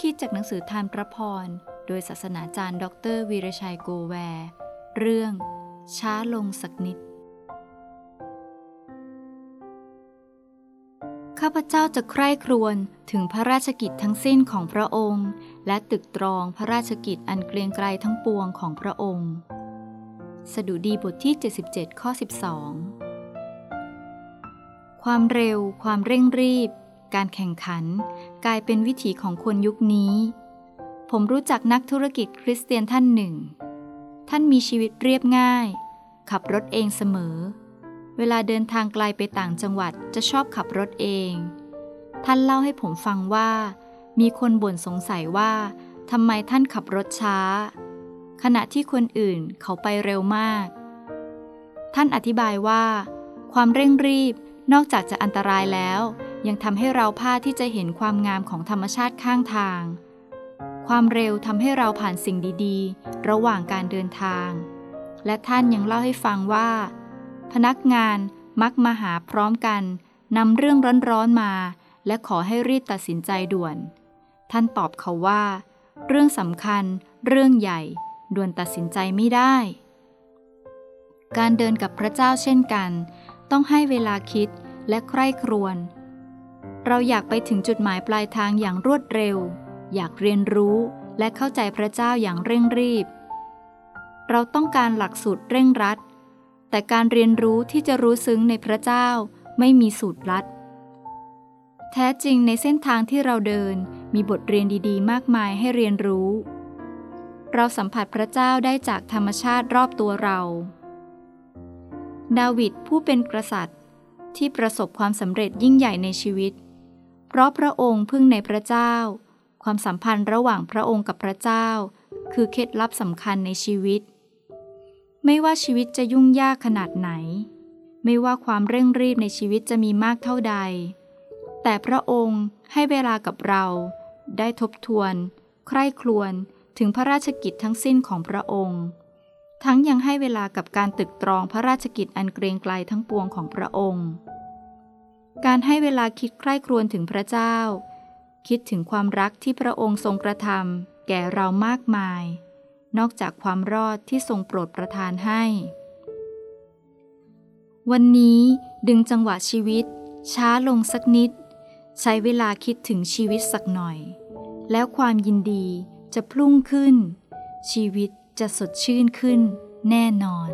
คิดจากหนังสือทานพระพร โดยศาสนาจารย์ ดรวีรชัยโกแวร์เรื่อง ช้าลงสักนิด ข้าพเจ้าจะใคร่ครวญถึงพระราชกิจทั้งสิ้นของพระองค์ และตึกตรองพระราชกิจอันเกรียงไกรทั้งปวงของพระองค์ สดุดีบทที่ 77 ข้อ 12 ความเร็ว ความเร่งรีบ การแข่งขัน กลายเป็นวิถีของคนยุคนี้ ผมรู้จักนักธุรกิจคริสเตียนท่านหนึ่ง ท่านมีชีวิตเรียบง่าย ขับรถเองเสมอ เวลาเดินทางไกลไปต่างจังหวัดจะชอบขับรถเอง ท่านเล่าให้ผมฟังว่า มีคนบ่นสงสัยว่าทำไมท่านขับรถช้า ขณะที่คนอื่นเขาไปเร็วมาก ท่านอธิบายว่า ความเร่งรีบนอกจากจะอันตรายแล้ว ยังทำให้เราพลาดที่จะเห็นความงามของธรรมชาติข้างทาง ความเร็วทำให้เราผ่านสิ่งดีๆ ระหว่างการเดินทาง และท่านยังเล่าให้ฟังว่า พนักงานมักมาหาพร้อมกันนำเรื่องร้อนๆมา และขอให้รีบตัดสินใจด่วน ท่านตอบเขาว่า เรื่องสำคัญ เรื่องใหญ่ ด่วนตัดสินใจไม่ได้ การเดินกับพระเจ้าเช่นกัน ต้องให้เวลาคิดและใคร่ครวญ เราอยากไปถึงจุดหมายปลายทางอย่างรวดเร็ว อยากเรียนรู้และเข้าใจพระเจ้าอย่างเร่งรีบ เราต้องการหลักสูตรเร่งรัด แต่การเรียนรู้ที่จะรู้ซึ้งในพระเจ้าไม่มีสูตรลัด แท้จริงในเส้นทางที่เราเดินมีบทเรียนดีๆ มากมายให้เรียนรู้ เราสัมผัสพระเจ้าได้จากธรรมชาติรอบตัวเรา ดาวิดผู้เป็นกษัตริย์ที่ประสบความสำเร็จยิ่งใหญ่ในชีวิต เพราะพระองค์พึ่งในพระเจ้า ความสัมพันธ์ระหว่างพระองค์กับพระเจ้า คือเคล็ดลับสำคัญในชีวิต ไม่ว่าชีวิตจะยุ่งยากขนาดไหน ไม่ว่าความเร่งรีบในชีวิตจะมีมากเท่าใด แต่พระองค์ให้เวลากับเรา ได้ทบทวน ใคร่ครวญถึงพระราชกิจทั้งสิ้นของพระองค์ ทั้งยังให้เวลากับการตึกตรองพระราชกิจอันเกรงไกลทั้งปวงของพระองค์ การให้เวลาคิดใคร่ครวญถึงพระเจ้า คิดถึงความรักที่พระองค์ทรงกระทำแก่เรามากมาย นอกจากความรอดที่ทรงโปรดประทานให้ วันนี้ดึงจังหวะชีวิต ช้าลงสักนิด ใช้เวลาคิดถึงชีวิตสักหน่อย แล้วความยินดีจะพลุ่งขึ้น ชีวิตจะสดชื่นขึ้นแน่นอน